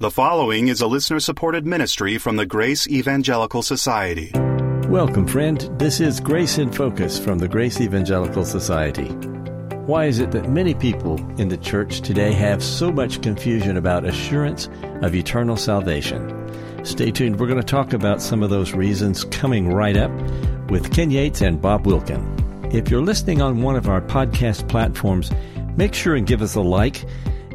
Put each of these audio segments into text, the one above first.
The following is a listener supported ministry from the Grace Evangelical Society. Welcome, friend. This is Grace in Focus from the Grace Evangelical Society. Why is it that many people in the church today have so much confusion about assurance of eternal salvation? Stay tuned. We're going to talk about some of those reasons coming right up with Ken Yates and Bob Wilkin. If you're listening on one of our podcast platforms, make sure and give us a like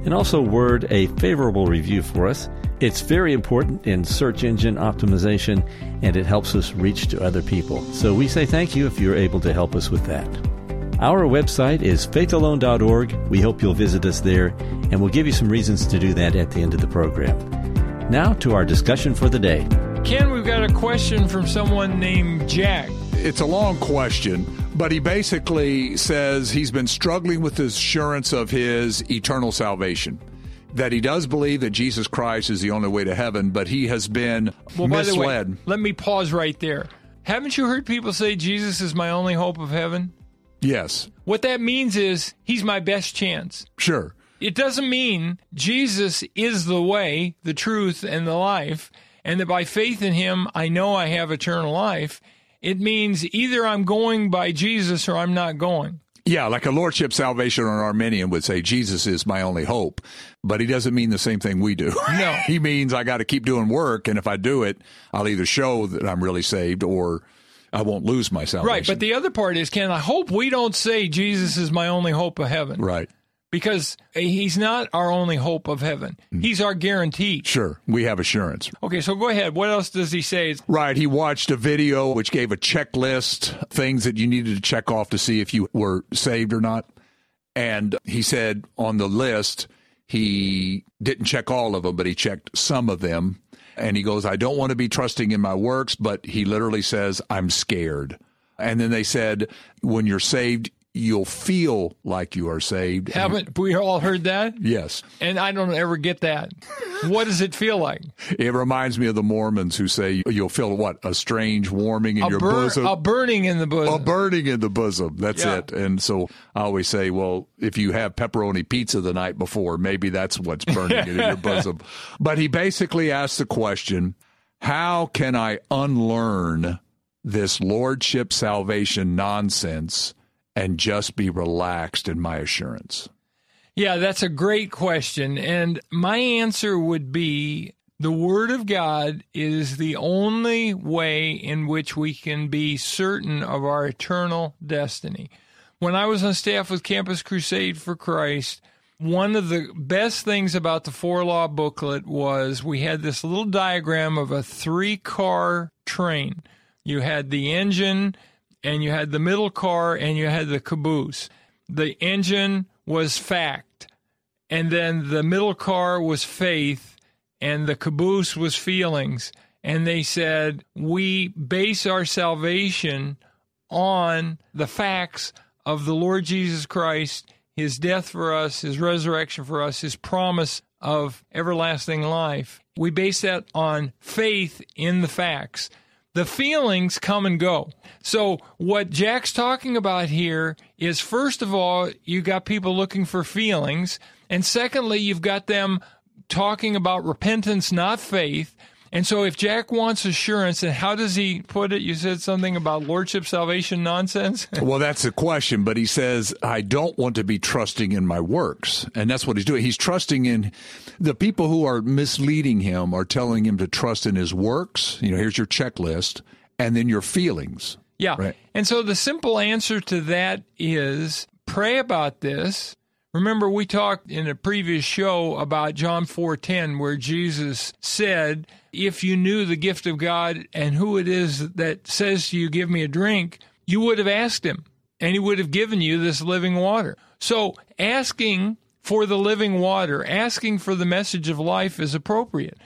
and also word a favorable review for us. It's very important in search engine optimization and it helps us reach to other people. So we say thank you if you're able to help us with that. Our website is faithalone.org. We hope you'll visit us there and we'll give you some reasons to do that at the end of the program. Now to our discussion for the day. Ken, we've got a question from someone named Jack. It's a long question, but he basically says he's been struggling with the assurance of his eternal salvation. That he does believe that Jesus Christ is the only way to heaven, but he has been Well, by the way, misled. let me pause right there. Haven't you heard people say Jesus is my only hope of heaven? yes, What that means is he's my best chance. sure. It doesn't mean Jesus is the way, the truth, and the life, and that by faith in him, I know I have eternal life. It means either I'm going by Jesus or I'm not going. Yeah, like a lordship salvation or an Arminian would say, Jesus is my only hope. But he doesn't mean the same thing we do. No. he means I got to keep doing work, and if I do it, I'll either show that I'm really saved or I won't lose my salvation. Right. But the other part is, Ken, I hope we don't say Jesus is my only hope of heaven. right. Because he's not our only hope of heaven. Mm. He's our guarantee. Sure. We have assurance. Okay, so go ahead. What else does he say? Right. He watched a video which gave a checklist, things that you needed to check off to see if you were saved or not. And he said on the list, he didn't check all of them, but he checked some of them. And he goes, I don't want to be trusting in my works, but he literally says, I'm scared. And then they said, when you're saved, you'll feel like you are saved. Haven't we all heard that? Yes. And I don't ever get that. What does it feel like? It reminds me of the Mormons who say you'll feel what? A strange warming in A, your bur- bosom. a burning in the bosom. a burning in the bosom. That's Yeah. it. And so I always say, well, if you have pepperoni pizza the night before, maybe that's what's burning in your bosom. But he basically asked the question, how can I unlearn this lordship salvation nonsense and just be relaxed in my assurance? Yeah, that's a great question. And my answer would be the Word of God is the only way in which we can be certain of our eternal destiny. When I was on staff with Campus Crusade for Christ, one of the best things about the Four Law booklet was we had this little diagram of a three car train. You had the engine, and you had the middle car, and you had the caboose. The engine was fact, and then the middle car was faith, and the caboose was feelings. And they said, We base our salvation on the facts of the Lord Jesus Christ, his death for us, his resurrection for us, his promise of everlasting life. We base that on faith in the facts. The feelings come and go. So, what Jack's talking about here is first of all, you got people looking for feelings. And secondly, you've got them talking about repentance, not faith. And so, if Jack wants assurance, and how does he put it? You said something about lordship salvation nonsense. Well, that's the question, but he says, I don't want to be trusting in my works. And that's what he's doing. He's trusting in the people who are misleading him are telling him to trust in his works. You know, here's your checklist, and then your feelings. Yeah. Right. And so the simple answer to that is pray about this. Remember we talked in a previous show about John 4:10 where Jesus said, "If you knew the gift of God and who it is that says to you, give me a drink, you would have asked him, and he would have given you this living water." So, asking for the living water, asking for the message of life is appropriate.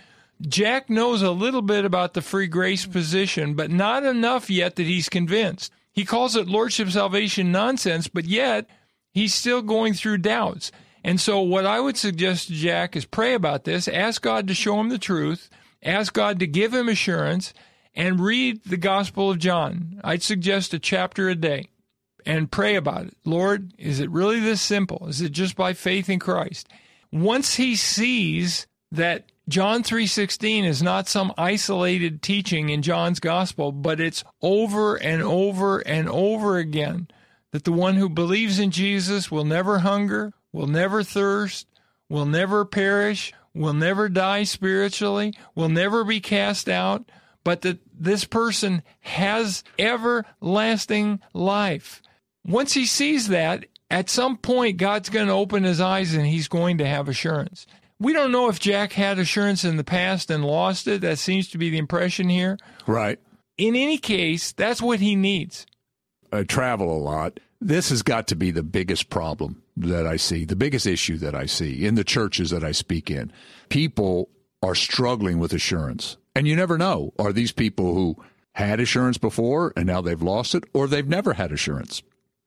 Jack knows a little bit about the free grace position, but not enough yet that he's convinced. He calls it lordship salvation nonsense, but yet he's still going through doubts. And so, what I would suggest to Jack is pray about this, ask God to show him the truth, ask God to give him assurance, and read the Gospel of John. I'd suggest a chapter a day and pray about it. Lord, is it really this simple? Is it just by faith in Christ? Once he sees that John 3:16 is not some isolated teaching in John's gospel, but it's over and over and over again that the one who believes in Jesus will never hunger, will never thirst, will never perish, will never die spiritually, will never be cast out, but that this person has everlasting life. Once he sees that, at some point, God's going to open his eyes and he's going to have assurance. We don't know if Jack had assurance in the past and lost it. That seems to be the impression here. Right. In any case, that's what he needs. I travel a lot. This has got to be the biggest problem that I see, the biggest issue that I see in the churches that I speak in. People are struggling with assurance. And you never know. Are these people who had assurance before and now they've lost it, or they've never had assurance?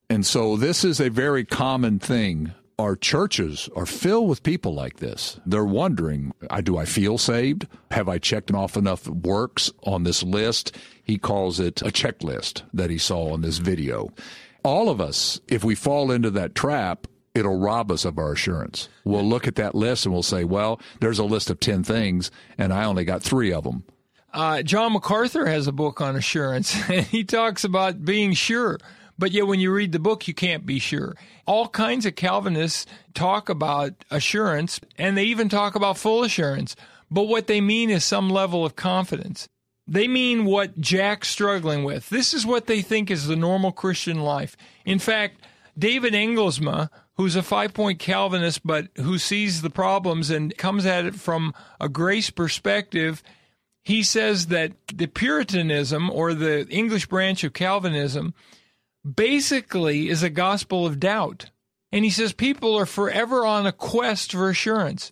And so this is a very common thing. Our churches are filled with people like this. They're wondering, do I feel saved? Have I checked off enough works on this list? He calls it a checklist that he saw in this video. All of us, if we fall into that trap, it'll rob us of our assurance. We'll look at that list and we'll say, well, there's a list of 10 things, and I only got three of them. Uh, John MacArthur has a book on assurance, and he talks about being sure. But yet, when you read the book, you can't be sure. All kinds of Calvinists talk about assurance, and they even talk about full assurance. But what they mean is some level of confidence. They mean what Jack's struggling with. This is what they think is the normal Christian life. In fact, David Engelsma, who's a five point Calvinist, but who sees the problems and comes at it from a grace perspective, he says that the Puritanism or the English branch of Calvinism basically is a gospel of doubt. And he says people are forever on a quest for assurance.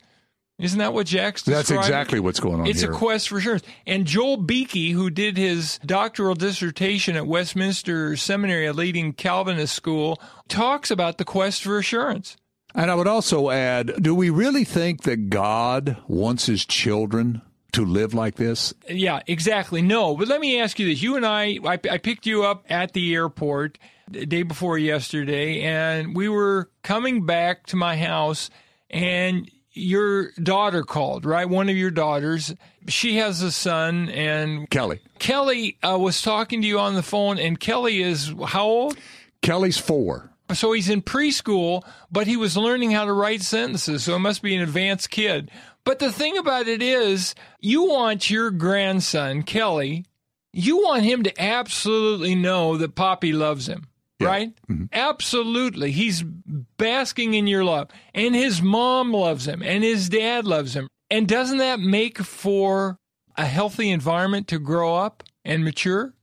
Isn't that what Jack's describing? That's exactly what's going on it's here. a quest for assurance. And Joel Beeke, who did his doctoral dissertation at Westminster Seminary, a leading Calvinist school, talks about the quest for assurance. And I would also add, do we really think that God wants his children to live like this? Yeah, exactly. No, but let me ask you this. You and I, I, I picked you up at the airport the day before yesterday, and we were coming back to my house, and your daughter called, right? One of your daughters. She has a son, and Kelly. Kelly uh, was talking to you on the phone, and Kelly is how old? Kelly's four. So he's in preschool, but he was learning how to write sentences, so it must be an advanced kid. But the thing about it is, you want your grandson, Kelly, you want him to absolutely know that Poppy loves him. Yeah. Right? Mm-hmm. Absolutely. He's basking in your love. And his mom loves him. And his dad loves him. And doesn't that make for a healthy environment to grow up and mature?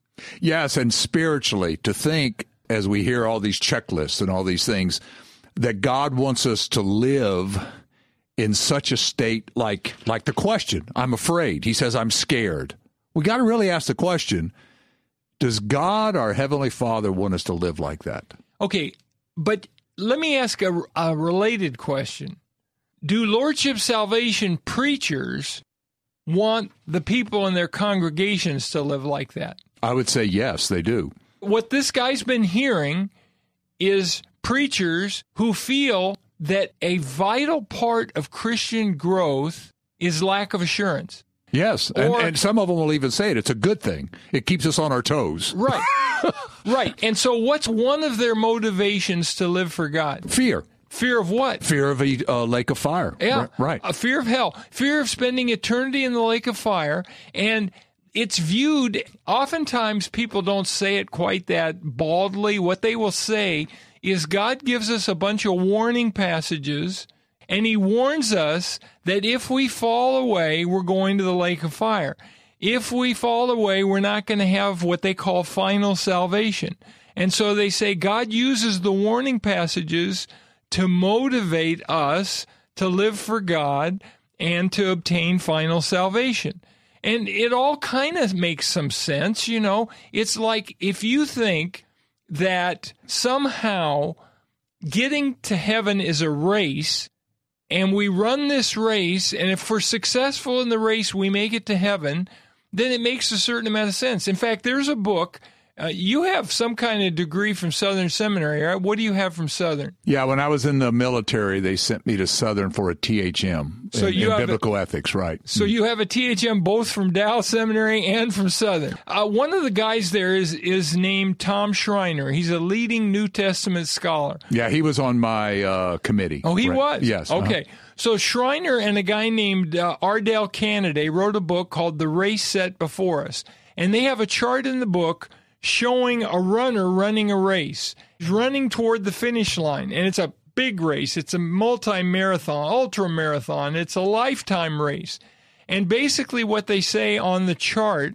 Yes, and spiritually, to think as we hear all these checklists and all these things, that God wants us to live in such a state like like the question, I'm afraid. He says, I'm scared. We got to really ask the question, does God, our Heavenly Father, want us to live like that? Okay, but let me ask a, a related question. Do Lordship Salvation preachers want the people in their congregations to live like that? I would say yes, they do. What this guy's been hearing is preachers who feel that a vital part of Christian growth is lack of assurance. Yes, and, Or- and some of them will even say it. It's a good thing. It keeps us on our toes. Right. right. And so, what's one of their motivations to live for God? Fear, Fear of what? fear of a uh, lake of fire. Yeah. Right, right. A fear of hell, fear of spending eternity in the lake of fire. And it's viewed, oftentimes people don't say it quite that baldly. What they will say is God gives us a bunch of warning passages, and He warns us that if we fall away, we're going to the lake of fire. If we fall away, we're not going to have what they call final salvation. And so they say God uses the warning passages to motivate us to live for God and to obtain final salvation. And it all kind of makes some sense, you know. It's like if you think that somehow getting to heaven is a race and we run this race, and if we're successful in the race, we make it to heaven, then it makes a certain amount of sense. In fact, there's a book Uh, you have some kind of degree from Southern Seminary, right? What do you have from Southern? Yeah, when I was in the military, they sent me to Southern for a THM So in, you in have a- biblical ethics, right? So you have a THM both from Dallas Seminary and from Southern. Uh, one of the guys there is is named Tom Schreiner. He's a leading New Testament scholar. Yeah, he was on my uh, committee. Oh, he Right. was? Yes. uh-huh. Okay. So Schreiner and a guy named uh, Ardel Caneday wrote a book called The Race Set Before Us. And they have a chart in the book showing a runner running a race. He's running toward the finish line. And it's a big race. It's a multi marathon, ultra marathon. It's a lifetime race. And basically, what they say on the chart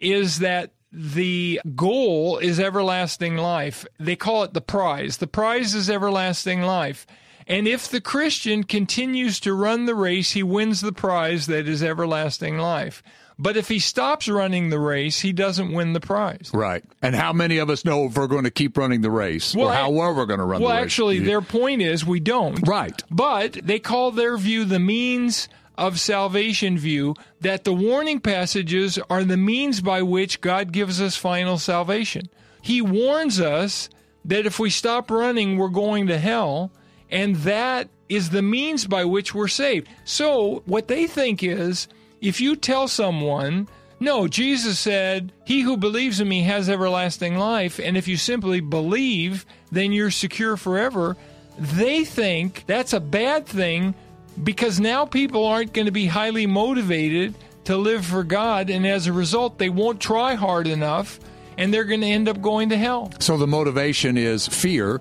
is that the goal is everlasting life. They call it the prize. The prize is everlasting life. And if the Christian continues to run the race, he wins the prize that is everlasting life. But if he stops running the race, he doesn't win the prize. Right. And how many of us know if we're going to keep running the race Well, or how well we're going to run Well, the race? Well, actually, their point is we don't. Right. But they call their view the means of salvation view that the warning passages are the means by which God gives us final salvation. He warns us that if we stop running, we're going to hell, and that is the means by which we're saved. So, what they think is if you tell someone, no, Jesus said, He who believes in me has everlasting life, and if you simply believe, then you're secure forever. They think that's a bad thing because now people aren't going to be highly motivated to live for God, and as a result, they won't try hard enough, and they're going to end up going to hell. So the motivation is fear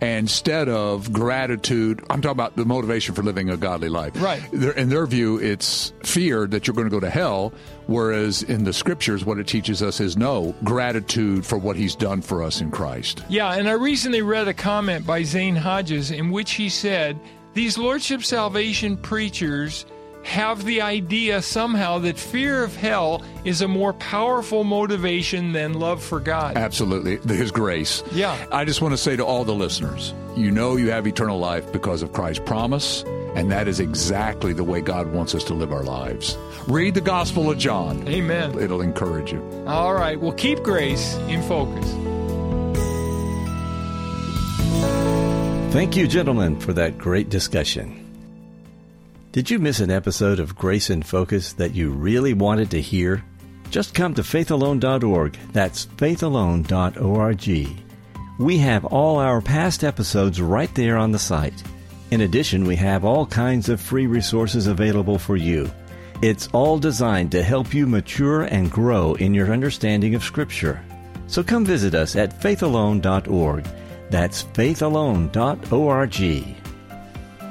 instead of gratitude. I'm talking about the motivation for living a godly life. Right. In their view, it's fear that you're going to go to hell, whereas in the scriptures, what it teaches us is no, gratitude for what he's done for us in Christ. Yeah, and I recently read a comment by Zane Hodges in which he said these Lordship Salvation preachers have the idea somehow that fear of hell is a more powerful motivation than love for God. Absolutely. His grace. Yeah. I just want to say to all the listeners, you know you have eternal life because of Christ's promise, and that is exactly the way God wants us to live our lives. Read the Gospel of John. Amen. It'll encourage you. All right, well, keep grace in focus. Thank you, gentlemen, for that great discussion. Did you miss an episode of Grace in Focus that you really wanted to hear? Just come to faithalone.org. That's faithalone.org. We have all our past episodes right there on the site. In addition, we have all kinds of free resources available for you. It's all designed to help you mature and grow in your understanding of Scripture. So come visit us at faithalone.org. That's faithalone.org.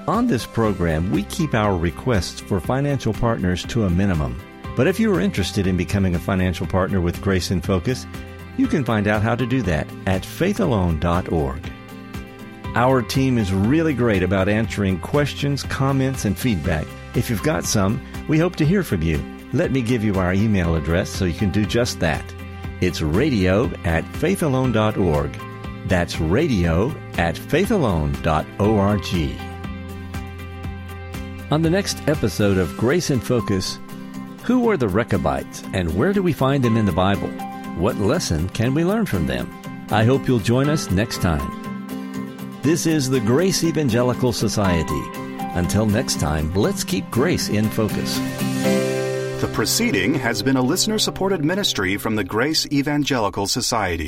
On this program, we keep our requests for financial partners to a minimum. But if you are interested in becoming a financial partner with Grace in Focus, you can find out how to do that at faithalone.org. Our team is really great about answering questions, comments, and feedback. If you've got some, we hope to hear from you. Let me give you our email address so you can do just that. It's radio at faithalone.org. That's radio at faithalone.org. On the next episode of Grace in Focus, who were the Rechabites and where do we find them in the Bible? What lesson can we learn from them? I hope you'll join us next time. This is the Grace Evangelical Society. Until next time, let's keep grace in focus. The proceeding has been a listener supported ministry from the Grace Evangelical Society.